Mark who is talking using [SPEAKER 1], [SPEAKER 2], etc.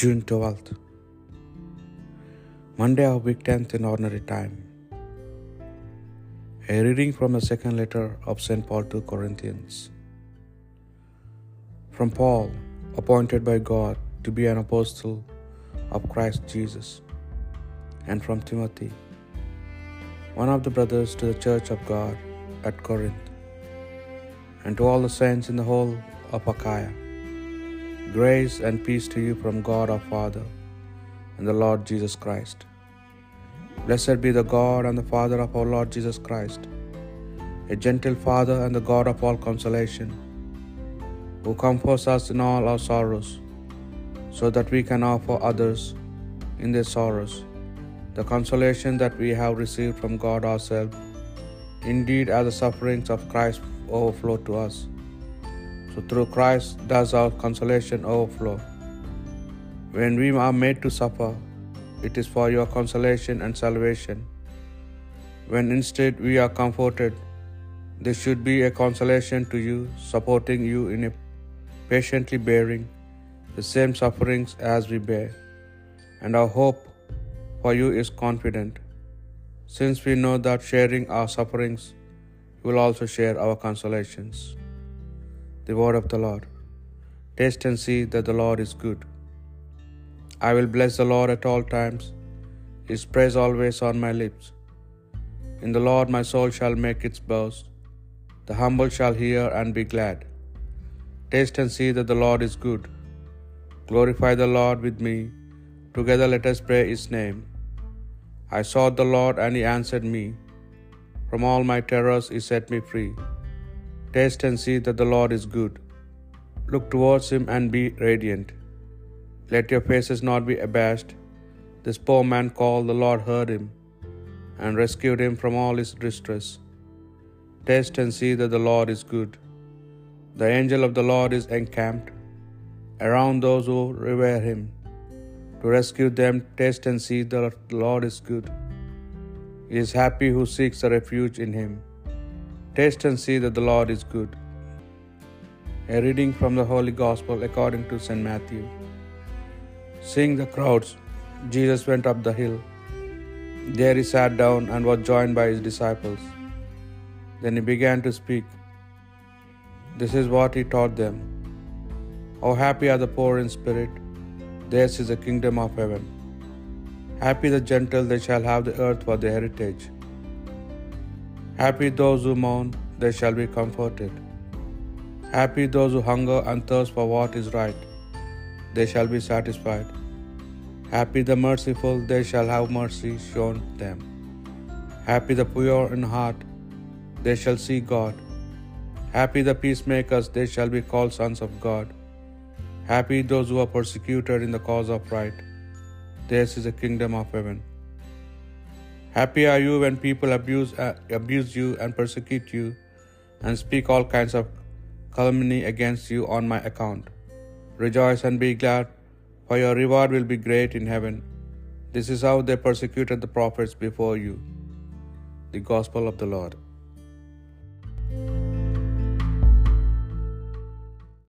[SPEAKER 1] June 12th, Monday of week 10th in ordinary time. A reading from the second letter of St. Paul to Corinthians. From Paul, appointed by God to be an apostle of Christ Jesus, and from Timothy, one of the brothers to the church of God at Corinth, and to all the saints in the whole of Achaia. Grace and peace to you from God our Father and the Lord Jesus Christ. Blessed be the God and the Father of our Lord Jesus Christ, a gentle Father and the God of all consolation, who comforts us in all our sorrows, so that we can offer others in their sorrows the consolation that we have received from God ourselves. Indeed, as the sufferings of Christ overflow to us, so through Christ does our consolation overflow. When we are made to suffer, it is for your consolation and salvation. When instead we are comforted, this should be a consolation to you, supporting you in patiently bearing the same sufferings as we bear. And our hope for you is confident, since we know that sharing our sufferings, you will also share our consolations. The word of the Lord. Taste and see that the Lord is good. I will bless the Lord at all times, his praise always on my lips. In the Lord my soul shall make its boast. The humble shall hear and be glad. Taste and see that the Lord is good. Glorify the Lord with me. Together let us pray his name. I sought the Lord and he answered me. From all my terrors he set me free. Taste and see that the Lord is good. Look towards him and be radiant. Let your faces not be abashed. This poor man called, the Lord heard him and rescued him from all his distress. Taste and see that the Lord is good. The angel of the Lord is encamped around those who revere him. To rescue them, taste and see that the Lord is good. He is happy who seeks a refuge in him. Taste and see that the Lord is good. A reading from the Holy Gospel according to St. Matthew. Seeing the crowds, Jesus went up the hill. There he sat down and was joined by his disciples. Then he began to speak. This is what he taught them. How happy are the poor in spirit! Theirs is the kingdom of heaven. Happy the gentle, they shall have the earth for their heritage. Happy those who mourn, they shall be comforted. Happy those who hunger and thirst for what is right, they shall be satisfied. Happy the merciful, they shall have mercy shown them. Happy the pure in heart, they shall see God. Happy the peacemakers, they shall be called sons of God. Happy those who are persecuted in the cause of right, theirs is the kingdom of heaven. Happy are you when people abuse, uh, abuse you and persecute you and speak all kinds of calumny against you on my account. Rejoice and be glad, for your reward will be great in heaven. This is how they persecuted the prophets before you. The Gospel of the Lord.